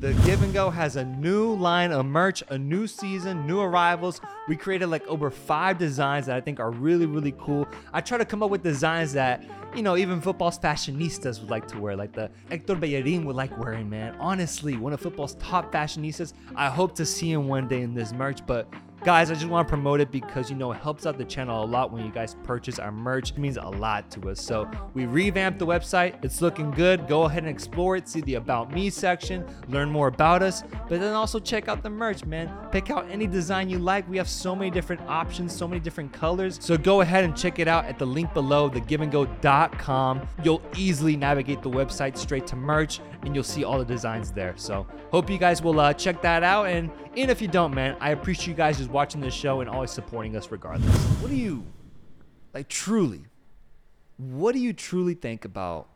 The Give and Go has a new line of merch, a new season, new arrivals. We created like over five designs that I think are really, really cool. I try to come up with designs that, you know, even football's fashionistas would like to wear, like the Hector Bellerin would like wearing, man. Honestly, one of football's top fashionistas. I hope to see him one day in this merch, but Guys, I just want to promote it because you know it helps out the channel a lot when you guys purchase our merch. It means a lot to us. So we revamped the website. It's looking good. Go ahead and explore it. See the about me section. Learn more about us. But then also check out the merch, man. Pick out any design you like. We have so many different options, so many different colors. So go ahead and check it out at the link below, thegiveandgo.com. You'll easily navigate the website straight to merch and you'll see all the designs there. So hope you guys will uh, check that out. And even if you don't, man, I appreciate you guys just watching this show and always supporting us regardless. What do you, like, truly, what do you truly think about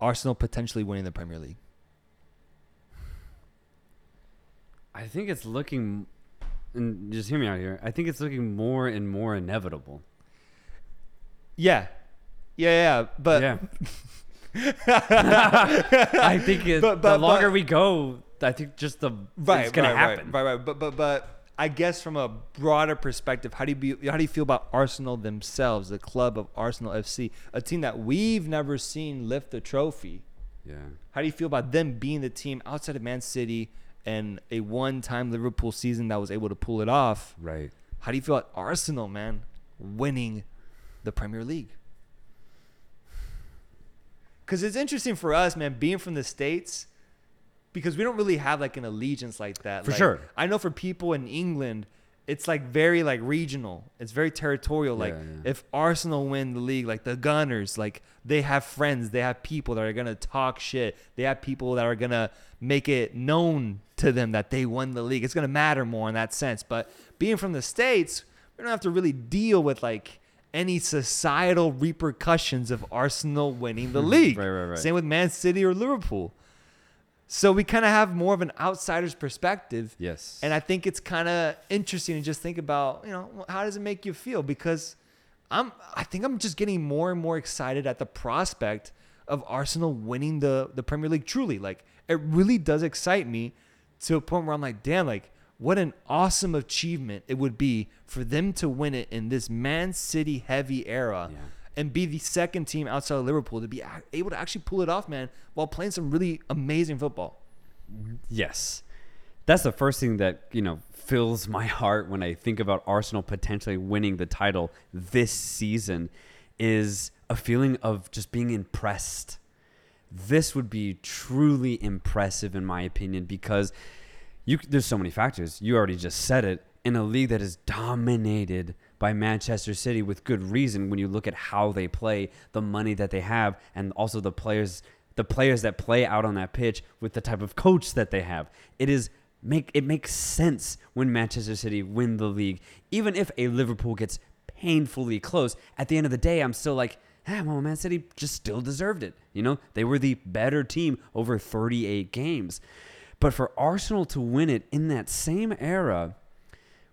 Arsenal potentially winning the Premier League? I think it's looking, and just hear me out here. I think it's looking more and more inevitable. Yeah. Yeah, yeah, but yeah. I think it, But- but- the longer but- we go, I think just the right, it's gonna right, happen. Right, right, right. But but but I guess from a broader perspective, how do you be, how do you feel about Arsenal themselves, the club of Arsenal FC, a team that we've never seen lift a trophy? Yeah. How do you feel about them being the team outside of Man City and a one-time Liverpool season that was able to pull it off? Right. How do you feel about Arsenal, man, winning the Premier League? Because it's interesting for us, man, being from the states, because we don't really have like an allegiance like that. For Like, sure. I know for people in England, it's like very like regional. It's very territorial. Like Yeah, yeah. if Arsenal win the league, like the Gunners, like they have friends, they have people that are gonna talk shit. They have people that are gonna make it known to them that they won the league. It's gonna matter more in that sense. But being from the states, we don't have to really deal with like any societal repercussions of Arsenal winning the league. Right, right, right. Same with Man City or Liverpool. So we kind of have more of an outsider's perspective. Yes. And I think it's kind of interesting to just think about, you know, how does it make you feel? Because I'm, I think I'm just getting more and more excited at the prospect of Arsenal winning the the Premier League. Truly, like it really does excite me to a point where I'm like, damn, like what an awesome achievement it would be for them to win it in this Man City heavy era. Yeah. And be the second team outside of Liverpool to be able to actually pull it off, man, while playing some really amazing football. Yes. That's the first thing that, you know, fills my heart when I think about Arsenal potentially winning the title this season is a feeling of just being impressed. This would be truly impressive in my opinion because you there's so many factors. You already just said it in a league that is dominated by Manchester City with good reason when you look at how they play, the money that they have and also the players the players that play out on that pitch with the type of coach that they have. It is make it makes sense when Manchester City win the league. Even if a Liverpool gets painfully close, at the end of the day, I'm still like, ah, well, Man City just still deserved it. You know, they were the better team over 38 games. But for Arsenal to win it in that same era,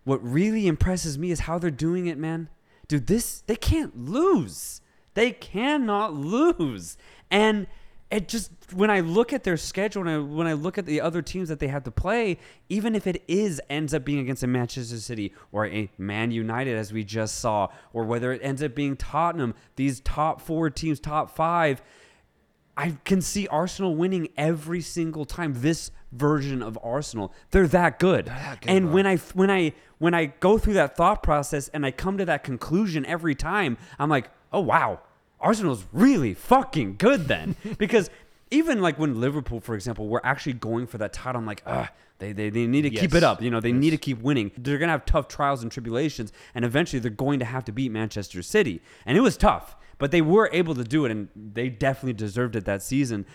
what really impresses me is how they're doing it, man. Dude, this they can't lose. They cannot lose. And it just when I look at their schedule and I, when I look at the other teams that they have to play, even if it is ends up being against a Manchester City or a Man United as we just saw, or whether it ends up being Tottenham, these top four teams, top five, I can see Arsenal winning every single time. This version of Arsenal, they're that good. that good, and bro. when I when I when I go through that thought process and I come to that conclusion every time, I'm like, oh wow, Arsenal's really fucking good then. because even like when Liverpool, for example, were actually going for that title, I'm like, ah, they, they, they need to keep it up. You know, they need to keep winning. They're gonna have tough trials and tribulations, and eventually they're going to have to beat Manchester City. And it was tough, but they were able to do it, and they definitely deserved it that season.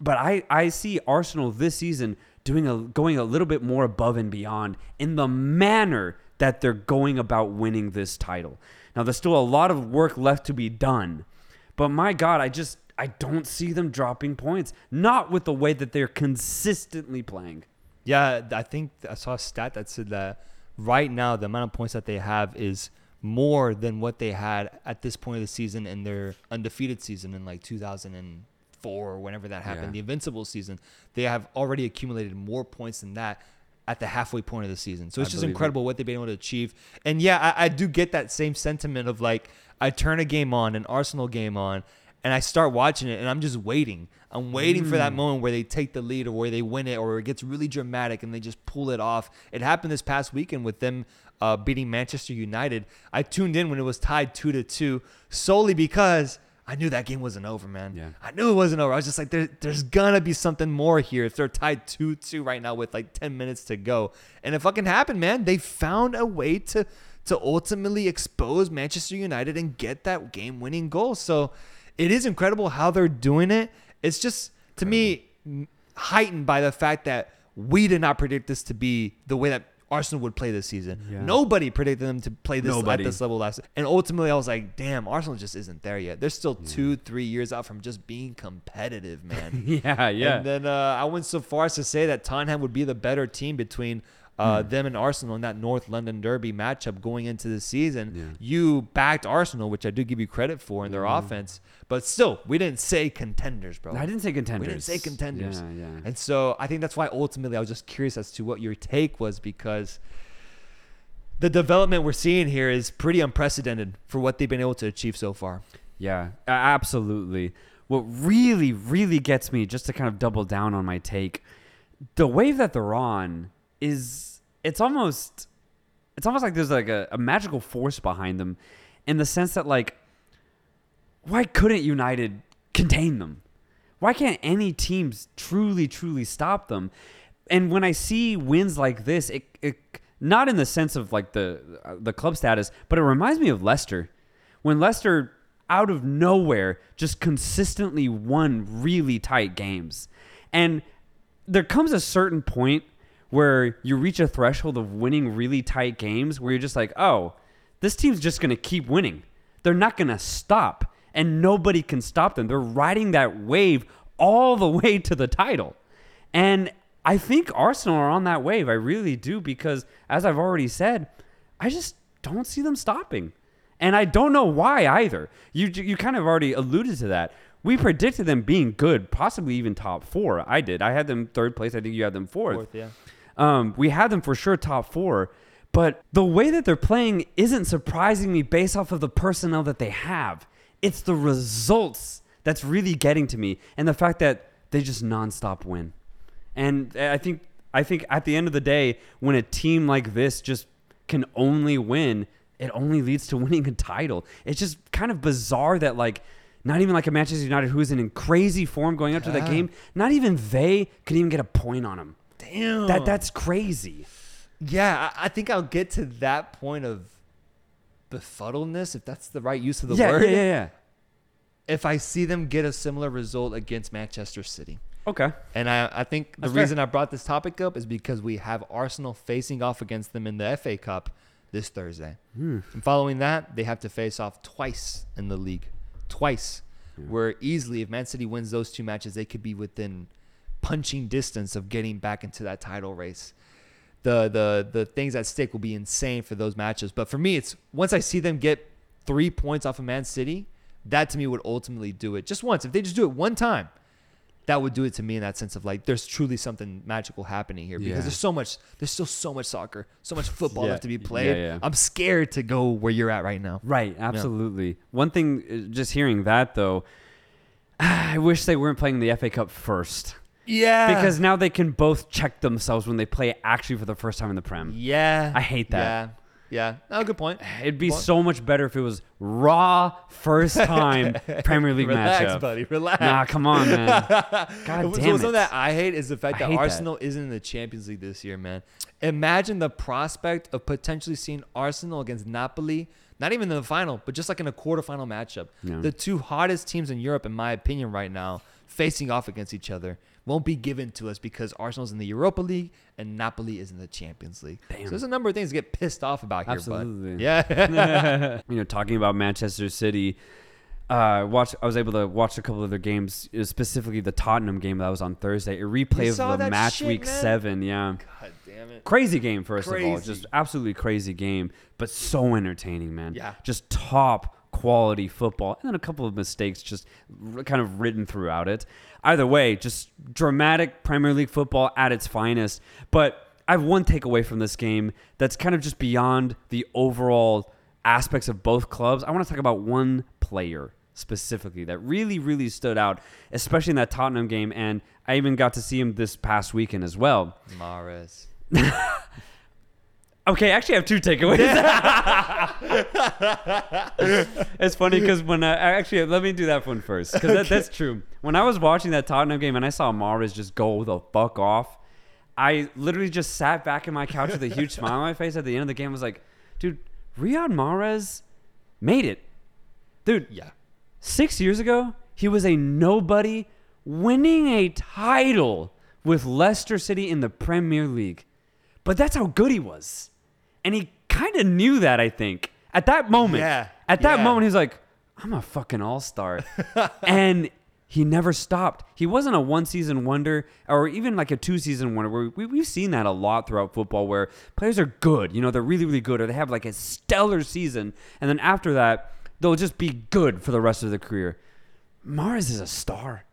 But I, I see Arsenal this season doing a going a little bit more above and beyond in the manner that they're going about winning this title. Now there's still a lot of work left to be done. But my God, I just I don't see them dropping points. Not with the way that they're consistently playing. Yeah, I think I saw a stat that said that right now the amount of points that they have is more than what they had at this point of the season in their undefeated season in like 2004 or whenever that happened, Yeah. the Invincible season, they have already accumulated more points than that at the halfway point of the season. So I it's just believe it. incredible what they've been able to achieve. And yeah, I, I do get that same sentiment of like I turn a game on, an Arsenal game on, and I start watching it, and I'm just waiting. I'm waiting for Mm. that moment where they take the lead or where they win it or it gets really dramatic and they just pull it off. It happened this past weekend with them uh, beating Manchester United. I tuned in when it was tied two to two solely because I knew that game wasn't over, man. Yeah. I knew it wasn't over. I was just like, there, there's gonna be something more here if they're tied two two right now with like ten minutes to go, and it fucking happened, man. They found a way to to ultimately expose Manchester United and get that game winning goal. So it is incredible how they're doing it. It's just to me heightened by the fact that we did not predict this to be the way that Arsenal would play this season. Yeah. Nobody predicted them to play this Nobody. at this level last. And ultimately, I was like, damn, Arsenal just isn't there yet. They're still two, three years out from just being competitive, man. yeah, yeah. And then uh, I went so far as to say that Tottenham would be the better team between uh, Hmm. them and Arsenal in that North London Derby matchup going into the season. Yeah. You backed Arsenal, which I do give you credit for in their offense, but still, we didn't say contenders, bro. I didn't say contenders. We didn't say contenders. Yeah, yeah. And so I think that's why ultimately I was just curious as to what your take was because the development we're seeing here is pretty unprecedented for what they've been able to achieve so far. Yeah, absolutely. What really, really gets me, just to kind of double down on my take, the wave that they're on is it's almost it's almost like there's like a, a magical force behind them in the sense that like why couldn't United contain them? Why can't any teams truly, truly stop them? And when I see wins like this, it, it not in the sense of like the the club status, but it reminds me of Leicester. When Leicester out of nowhere just consistently won really tight games. And there comes a certain point where you reach a threshold of winning really tight games where you're just like, "Oh, this team's just going to keep winning. They're not going to stop." And nobody can stop them. They're riding that wave all the way to the title. And I think Arsenal are on that wave. I really do because as I've already said, I just don't see them stopping. And I don't know why either. You you kind of already alluded to that. We predicted them being good, possibly even top 4. I did. I had them third place. I think you had them fourth. Fourth, yeah. Um, we had them for sure top 4, but the way that they're playing isn't surprising me based off of the personnel that they have. It's the results that's really getting to me and the fact that they just nonstop win. And I think I think at the end of the day, when a team like this just can only win, it only leads to winning a title. It's just kind of bizarre that like not even like a Manchester United who's in crazy form going up to that game, not even they could even get a point on them. Damn. That that's crazy. Yeah, I, I think I'll get to that point of befuddledness, if that's the right use of the yeah, word. yeah, yeah, yeah. If I see them get a similar result against Manchester City. Okay. And I, I think the That's fair. reason I brought this topic up is because we have Arsenal facing off against them in the FA Cup this Thursday. Hmm. And following that, they have to face off twice in the league. Twice. Where easily, if Man City wins those two matches, they could be within punching distance of getting back into that title race. The the the things at stake will be insane for those matches. But for me, it's once I see them get three points off of Man City, that to me would ultimately do it. Just once. If they just do it one time, that would do it to me in that sense of like there's truly something magical happening here because Yeah. there's so much there's still so much soccer so much football Yeah. left to be played yeah. i'm scared to go where you're at right now Right, absolutely. One thing, uh, just hearing that though, I wish they weren't playing the FA Cup first yeah because now they can both check themselves when they play actually for the first time in the Prem. yeah I hate that. yeah yeah no good point It'd be Well- so much better if it was raw first time Premier League relax matchup. buddy relax Nah, come on, man. God so damn something that I hate is the fact that. Arsenal isn't in the Champions League this year, man. Imagine the prospect of potentially seeing Arsenal against Napoli, not even in the final, but just like in a quarterfinal matchup. Yeah. The two hottest teams in Europe, in my opinion, right now, facing off against each other, won't be given to us because Arsenal's in the Europa League and Napoli is in the Champions League. Damn. So there's a number of things to get pissed off about here, Absolutely. bud. Yeah. you know, talking about Manchester City, uh, watch. I was able to watch a couple of their games, uh, specifically the Tottenham game that was on Thursday. A replay of the match shit, week man? seven. Yeah, God damn it. crazy game first of all, just absolutely crazy game, but so entertaining, man. Yeah. just top quality football, and then a couple of mistakes just kind of written throughout it. Either way, just dramatic Premier League football at its finest. But I have one takeaway from this game that's kind of just beyond the overall aspects of both clubs. I want to talk about one player specifically that really, really stood out, especially in that Tottenham game. And I even got to see him this past weekend as well. Mahrez. Okay, actually, I have two takeaways. it's funny because when I actually let me do that one first because that, that's true. When I was watching that Tottenham game and I saw Mahrez just go the fuck off, I literally just sat back in my couch with a huge smile on my face at the end of the game. I was like, dude, Riyad Mahrez made it, dude. Yeah. Six years ago, he was a nobody winning a title with Leicester City in the Premier League. But that's how good he was. And he kind of knew that, I think. At that moment. Yeah, At that yeah. moment, he's like, I'm a fucking all star. and he never stopped. He wasn't a one season wonder or even like a two season wonder. Where we, we've seen that a lot throughout football where players are good. You know, they're really, really good or they have like a stellar season. And then after that, they'll just be good for the rest of their career. Mahrez is a star.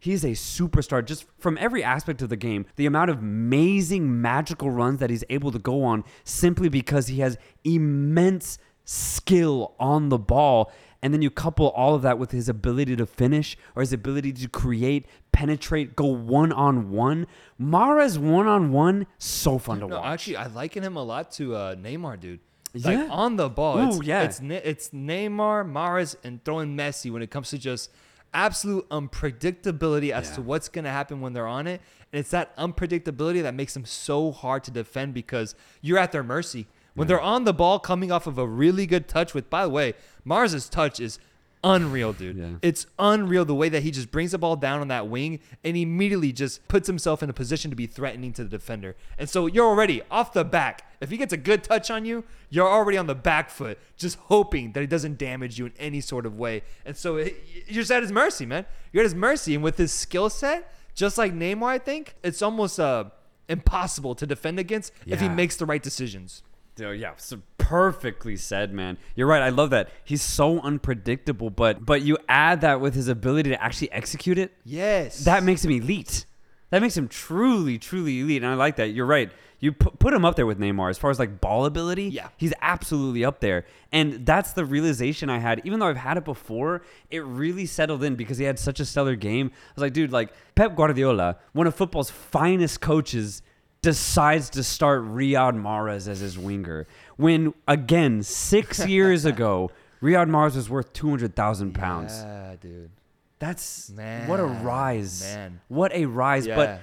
He's a superstar just from every aspect of the game. The amount of amazing magical runs that he's able to go on simply because he has immense skill on the ball. And then you couple all of that with his ability to finish or his ability to create, penetrate, go one on one. Mahrez one on one, so fun to No, watch. actually, I liken him a lot to uh, Neymar, dude. Yeah. Like on the ball, Ooh, it's, yeah. it's it's Neymar, Mahrez, and throwing Messi when it comes to just absolute unpredictability as Yeah. to what's going to happen when they're on it. And it's that unpredictability that makes them so hard to defend because you're at their mercy. When they're on the ball coming off of a really good touch with by the way, Mahrez's touch is unreal, dude. Yeah. It's unreal the way that he just brings the ball down on that wing and immediately just puts himself in a position to be threatening to the defender. And so you're already off the back. If he gets a good touch on you, you're already on the back foot, just hoping that he doesn't damage you in any sort of way. And so it, you're just at his mercy, man. You're at his mercy. And with his skill set, just like Neymar, I think, it's almost uh, impossible to defend against if he makes the right decisions. Yeah, so perfectly said, man. You're right. I love that. He's so unpredictable, but but you add that with his ability to actually execute it. Yes. That makes him elite. That makes him truly, truly elite, and I like that. You're right. You put, put him up there with Neymar as far as like ball ability. Yeah. he's absolutely up there, and that's the realization I had. Even though I've had it before, it really settled in because he had such a stellar game. I was like, dude, like Pep Guardiola, one of football's finest coaches, decides to start Riyad Mahrez as his winger. When again, six years ago, Riyad Mahrez was worth two hundred thousand pounds. Yeah, dude. That's Man, what a rise. man. What a rise. Yeah. But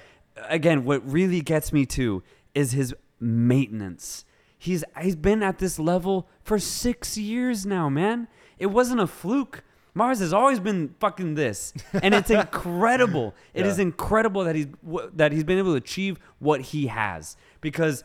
again, what really gets me too is his maintenance. He's he's been at this level for 6 years now, man. It wasn't a fluke. Mahrez has always been fucking this, and it's incredible. It is Yeah. incredible that he's that he's been able to achieve what he has because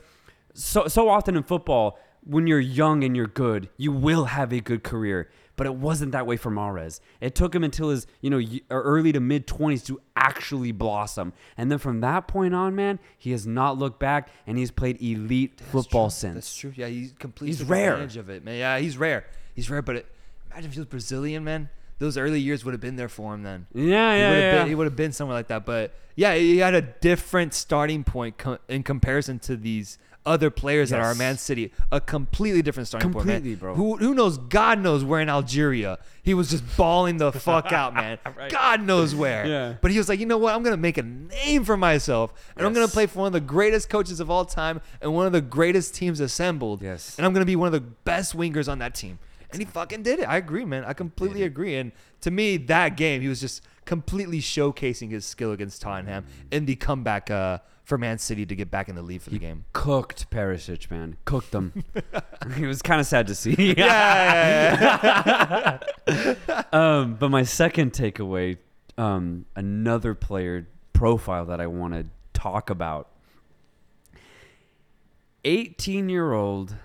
so so often in football when you're young and you're good, you will have a good career. But it wasn't that way for Mahrez. It took him until his, you know, uh, early to mid 20s to actually blossom. And then from that point on, man, he has not looked back and he's played elite football true. since. That's true. Yeah, he's completely He's rare. advantage of it, man. Yeah, he's rare. He's rare, but it, imagine if he was Brazilian, man. Those early years would have been there for him then. Yeah, he yeah, would have yeah. been he would have been somewhere like that. But yeah, he had a different starting point co- in comparison to these other players that are Yes. Man City. A completely different starting point, Completely, bro. Who who knows? God knows where in Algeria he was just bawling the fuck out, man. Right. God knows where. Yeah. But he was like, you know what? I'm gonna make a name for myself, and I'm gonna play for one of the greatest coaches of all time and one of the greatest teams assembled. Yes. And I'm gonna be one of the best wingers on that team. And he fucking did it. I agree, man. I completely agree. And to me, that game, he was just completely showcasing his skill against Tottenham in the comeback uh, for Man City to get back in the lead for the game. Cooked Perisic, man. Cooked them. it was kind of sad to see. yeah, um, but my second takeaway, um, another player profile that I want to talk about. 18 year old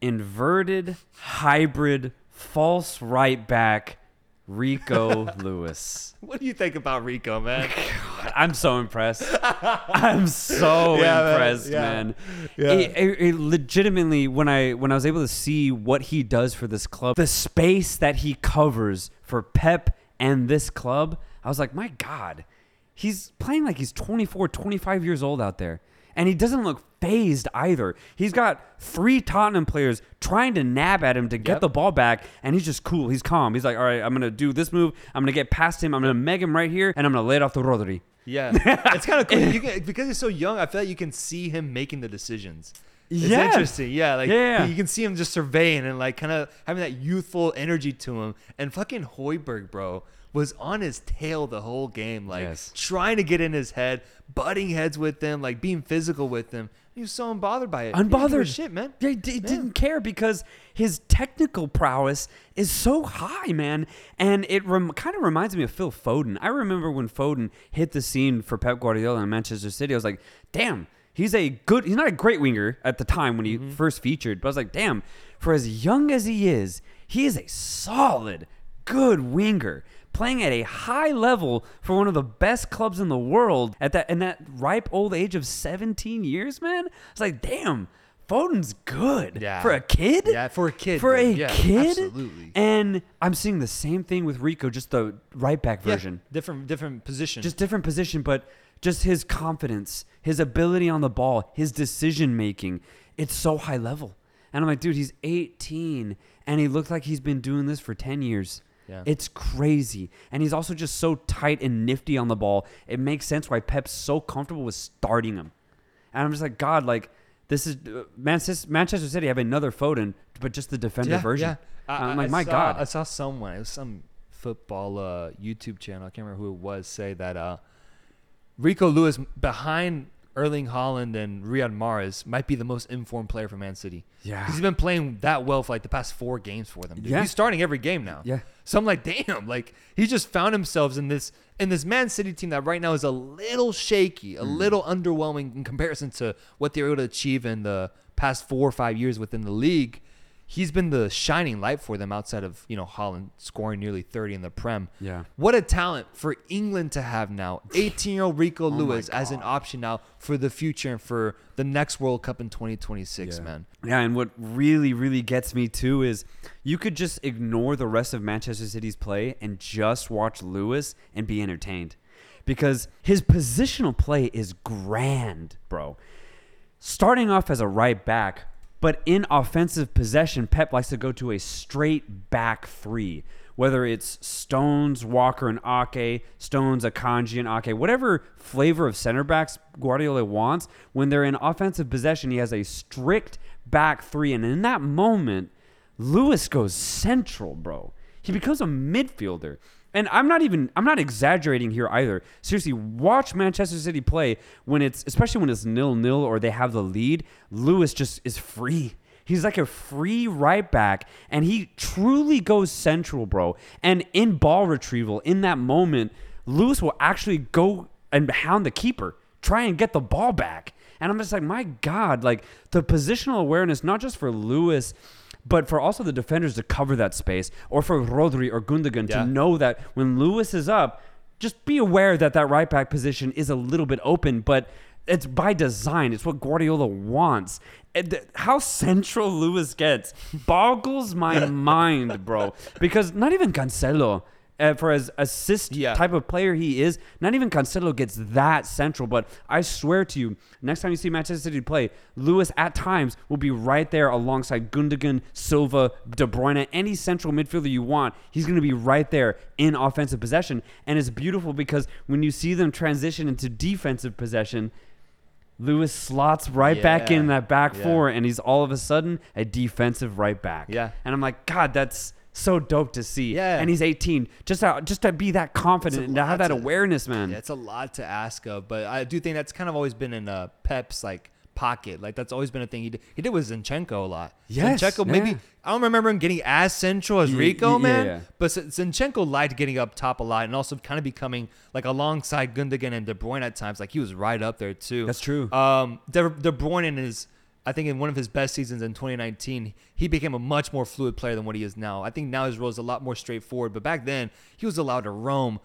inverted hybrid false right back Rico Lewis. What do you think about Rico, man? God, I'm so impressed. I'm so Yeah, man. impressed, Yeah. man. Yeah. It, it- it legitimately, when I when I was able to see what he does for this club, the space that he covers for Pep and this club, I was like, my God, he's playing like he's 24, 25 years old out there. And he doesn't look phased either. He's got three Tottenham players trying to nab at him to get Yep. the ball back, and he's just cool. He's calm. He's like, all right, I'm going to do this move. I'm going to get past him. I'm going to meg him right here, and I'm going to lay it off to Rodri. Yeah, it's kind of cool. You can, because he's so young, I feel like you can see him making the decisions. It's Yes. interesting. Yeah, like Yeah. you can see him just surveying and like kind of having that youthful energy to him. And fucking Hojbjerg, bro, was on his tail the whole game, like Yes. trying to get in his head, butting heads with them, like being physical with them. He was so unbothered by it. He didn't give a Unbothered. shit, man. He d- Yeah. didn't care because his technical prowess is so high, man. And it rem- kind of reminds me of Phil Foden. I remember when Foden hit the scene for Pep Guardiola in Manchester City. I was like, damn, he's a good. He's not a great winger at the time when he Mm-hmm. first featured, but I was like, damn, for as young as he is, he is a solid, good winger. Playing at a high level for one of the best clubs in the world at that in that ripe old age of 17 years, man. It's like, damn, Foden's good Yeah. for a kid. Yeah, for a kid, For a. Yeah, kid. absolutely. And I'm seeing the same thing with Rico, just the right back Yeah, version, different, different position. just different position, but just his confidence, his ability on the ball, his decision making. It's so high level. And I'm like, dude, he's 18, and he looked like he's been doing this for 10 years. Yeah. It's crazy. And he's also just so tight and nifty on the ball. It makes sense why Pep's so comfortable with starting him. And I'm just like, God, like, this is uh, Manchester, City have another Foden, but just the defender version. Yeah. I'm like, my saw, God. I saw someone, it was some football uh, YouTube channel, I can't remember who it was, say that uh, Rico Lewis behind Erling Haaland and Riyad Mahrez might be the most informed player for Man City. Yeah. He's been playing that well for like the past four games for them. dude. Yeah. He's starting every game now. Yeah. So I'm like, damn, like he just found himself in this in this Man City team that right now is a little shaky, Mm. a little underwhelming in comparison to what they were able to achieve in the past four or five years within the league. He's been the shining light for them outside of, you know, Haaland scoring nearly 30 in the Prem. Yeah. What a talent for England to have now. 18 year old Rico Oh Lewis as an option now for the future and for the next World Cup in 2026, Yeah. man. Yeah, and what really, really gets me too is you could just ignore the rest of Manchester City's play and just watch Lewis and be entertained. Because his positional play is grand, bro. Starting off as a right back, but in offensive possession, Pep likes to go to a straight back three. Whether it's Stones, Walker, and Ake, Stones, Akanji, and Ake, whatever flavor of center backs Guardiola wants, when they're in offensive possession, he has a strict back three. And in that moment, Lewis goes central, bro. He becomes a midfielder. And I'm not even I'm not exaggerating here either. Seriously, watch Manchester City play when it's especially when it's nil-nil or they have the lead. Lewis just is free. He's like a free right back and he truly goes central, bro. And in ball retrieval, in that moment, Lewis will actually go and hound the keeper, try and get the ball back. And I'm just like, my God, like the positional awareness, not just for Lewis, but for also the defenders to cover that space, or for Rodri or Gundogan Yeah. to know that when Lewis is up, just be aware that that right back position is a little bit open, but it's by design. It's what Guardiola wants. How central Lewis gets boggles my mind, bro. Because not even Cancelo, uh, for as assist Yeah. type of player he is, not even Cancelo gets that central. But I swear to you, next time you see Manchester City play, Lewis at times will be right there alongside Gundogan, Silva, De Bruyne, any central midfielder you want. He's going to be right there in offensive possession. And it's beautiful because when you see them transition into defensive possession, Lewis slots right back in that back Yeah. four, and he's all of a sudden a defensive right back. Yeah. and I'm like, God, that's so dope to see. Yeah. and he's 18, just to, just to be that confident and to have that to- awareness, man. Yeah, it's a lot to ask of, but I do think that's kind of always been in uh, Pep's like pocket. Like that's always been a thing he did. He did with Zinchenko a lot. Yes, Zinchenko maybe. I don't remember him getting as central as Rico, ye- man. yeah, yeah. But Zinchenko liked getting up top a lot and also kind of becoming like alongside Gundogan and De Bruyne at times. Like he was right up there too. That's true. Um, De, De Bruyne is. I think in one of his best seasons in 2019, he became a much more fluid player than what he is now. I think now his role is a lot more straightforward. But back then, he was allowed to roam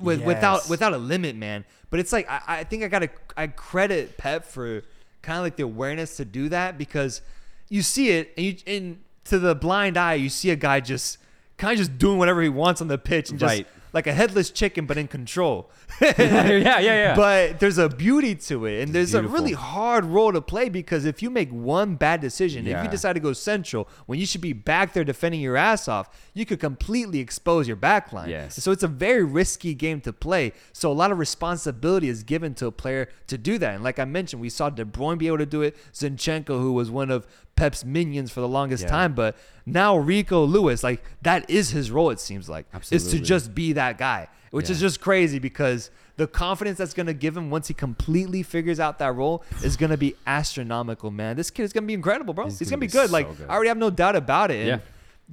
with, without without a limit, man. But it's like I, I think I gotta I credit Pep for kind of like the awareness to do that because you see it and you and to the blind eye you see a guy just kind of just doing whatever he wants on the pitch and just Right. Like a headless chicken but in control. yeah, yeah, yeah. But there's a beauty to it, and there's a really hard role to play because if you make one bad decision, if you decide to go central when you should be back there defending your ass off, you could completely expose your back line. Yes. So it's a very risky game to play. So a lot of responsibility is given to a player to do that. And like I mentioned, we saw De Bruyne be able to do it. Zinchenko, who was one of Pep's minions for the longest Yeah. time, but now Rico Lewis, like that is his role. It seems like is to just be that guy, which is just crazy because the confidence that's going to give him once he completely figures out that role is going to be astronomical, man. This kid is going to be incredible, bro. He's, He's going gonna be be good. so like good. I already have no doubt about it. Yeah. And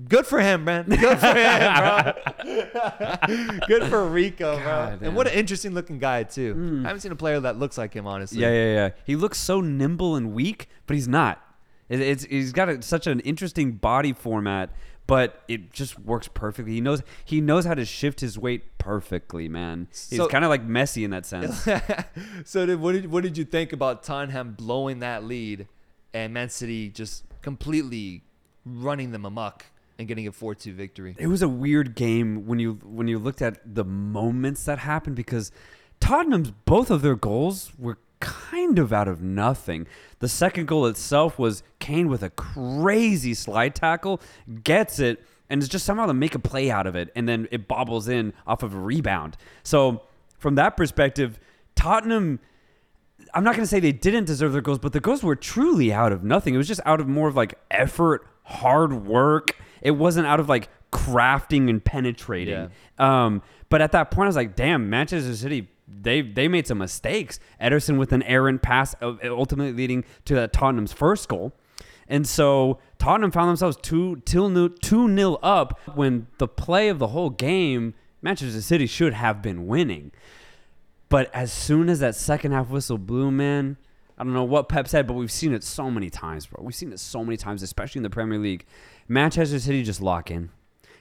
Good for him, man. Good for him, bro. good for Rico, bro. God, and what an interesting looking guy too. Hmm. I haven't seen a player that looks like him, honestly. Yeah, yeah, yeah. He looks so nimble and weak, but he's not. It, it's he's got a, such an interesting body format, but it just works perfectly. He knows he knows how to shift his weight perfectly, man. He's So- kind of like Messi in that sense. so did, what did what did you think about Tottenham blowing that lead and Man City just completely running them amok and getting a 4-2 victory? it was a weird game when you when you looked at the moments that happened because Tottenham's both of their goals were kind of out of nothing. The second goal itself was Kane with a crazy slide tackle, gets it, and is just somehow to make a play out of it, and then it bobbles in off of a rebound. So from that perspective, Tottenham. I'm not going to say they didn't deserve their goals, but the goals were truly out of nothing. It was just out of more of like effort, hard work. It wasn't out of like crafting and penetrating. Um, but at that point, I was like, damn, Manchester City, they they made some mistakes. Ederson with an errant pass, uh, ultimately leading to that Tottenham's first goal. And so Tottenham found themselves two till two nil up when the play of the whole game, Manchester City should have been winning. But as soon as that second half whistle blew, man, I don't know what Pep said, but we've seen it so many times, bro. We've seen it so many times, especially in the Premier League. Manchester City just lock in.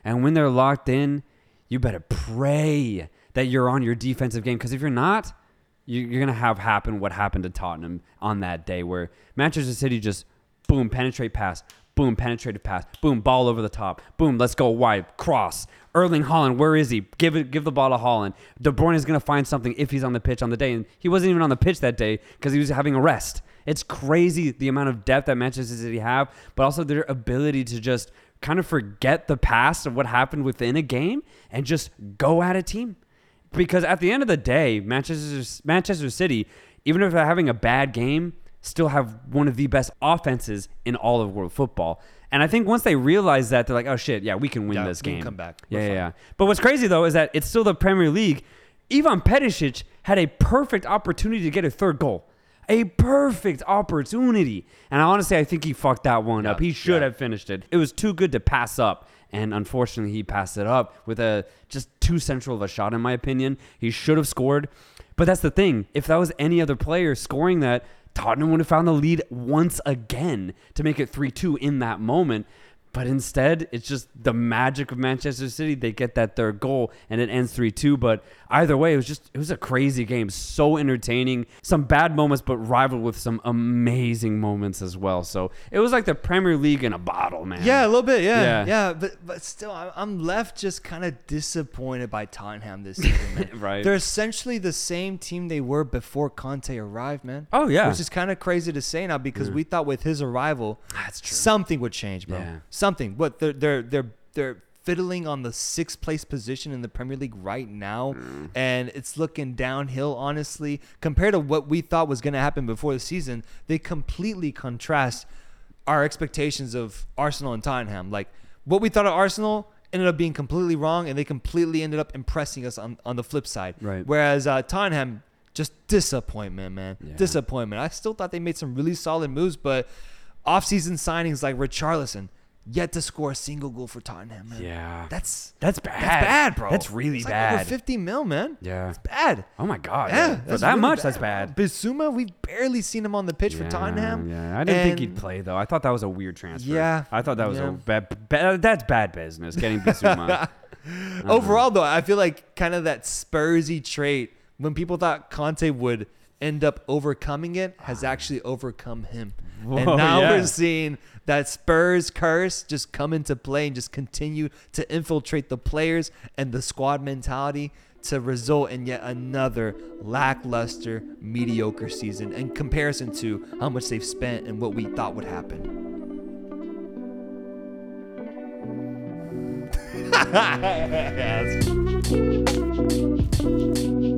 And when they're locked in, you better pray that you're on your defensive game. Because if you're not, you- you're going to have happen what happened to Tottenham on that day, where Manchester City just boom, penetrate pass, boom, penetrated pass, boom, ball over the top, boom, let's go wide, cross. Erling Haaland, where is he? Give it, give the ball to Haaland. De Bruyne is going to find something if he's on the pitch on the day, and he wasn't even on the pitch that day because he was having a rest. It's crazy the amount of depth that Manchester City have, but also their ability to just kind of forget the past of what happened within a game and just go at a team because at the end of the day, Manchester Manchester City, even if they're having a bad game, still have one of the best offenses in all of world football. And I think once they realize that, they're like, "Oh shit, yeah, we can win Yeah, this we can game." come back. Yeah, We're yeah, fine. yeah. But what's crazy though is that it's still the Premier League. Ivan Perisic had a perfect opportunity to get a third goal. A perfect opportunity. And honestly, I think he fucked that one up. He should yeah. have finished it. It was too good to pass up. And unfortunately, he passed it up with a just too central of a shot, in my opinion. He should have scored. But that's the thing. If that was any other player scoring that, Tottenham would have found the lead once again to make it 3 2 in that moment. But instead, it's just the magic of Manchester City. They get that third goal and it ends 3 2. But either way, it was just, it was a crazy game. So entertaining. Some bad moments, but rivaled with some amazing moments as well. So it was like the Premier League in a bottle, man. Yeah, a little bit. Yeah, Yeah. yeah. but but still, I'm left just kind of disappointed by Tottenham this season. Man. Right. They're essentially the same team they were before Conte arrived, man. Oh, yeah. Which is kind of crazy to say now because we thought with his arrival, That's true. something would change, bro. Yeah. Something. What they're they're they're they're fiddling on the sixth place position in the Premier League right now, Mm. and it's looking downhill. Honestly, compared to what we thought was going to happen before the season, they completely contrast our expectations of Arsenal and Tottenham. Like what we thought of Arsenal ended up being completely wrong, and they completely ended up impressing us on, on the flip side. Right. Whereas uh, Tottenham, just disappointment, man. Yeah. Disappointment. I still thought they made some really solid moves, but off-season signings like Richarlison, yet to score a single goal for Tottenham. Man. Yeah. That's That's bad. that's bad, bro. That's really It's like bad. over 50 mil, man. yeah. It's bad. Oh my god. Yeah, For that really much, that's bad. Bissouma, we've barely seen him on the pitch for Tottenham. Yeah, I didn't think he'd play though. I thought that was a weird transfer. Yeah, I thought that was yeah. a bad, bad. That's bad business. Getting Bissouma. Uh-huh. Overall, though, I feel like kind of that Spursy trait when people thought Conte would end up overcoming it has actually overcome him. and now yeah. we're seeing that Spurs curse just come into play and just continue to infiltrate the players and the squad mentality to result in yet another lackluster, mediocre season in comparison to how much they've spent and what we thought would happen. Yes.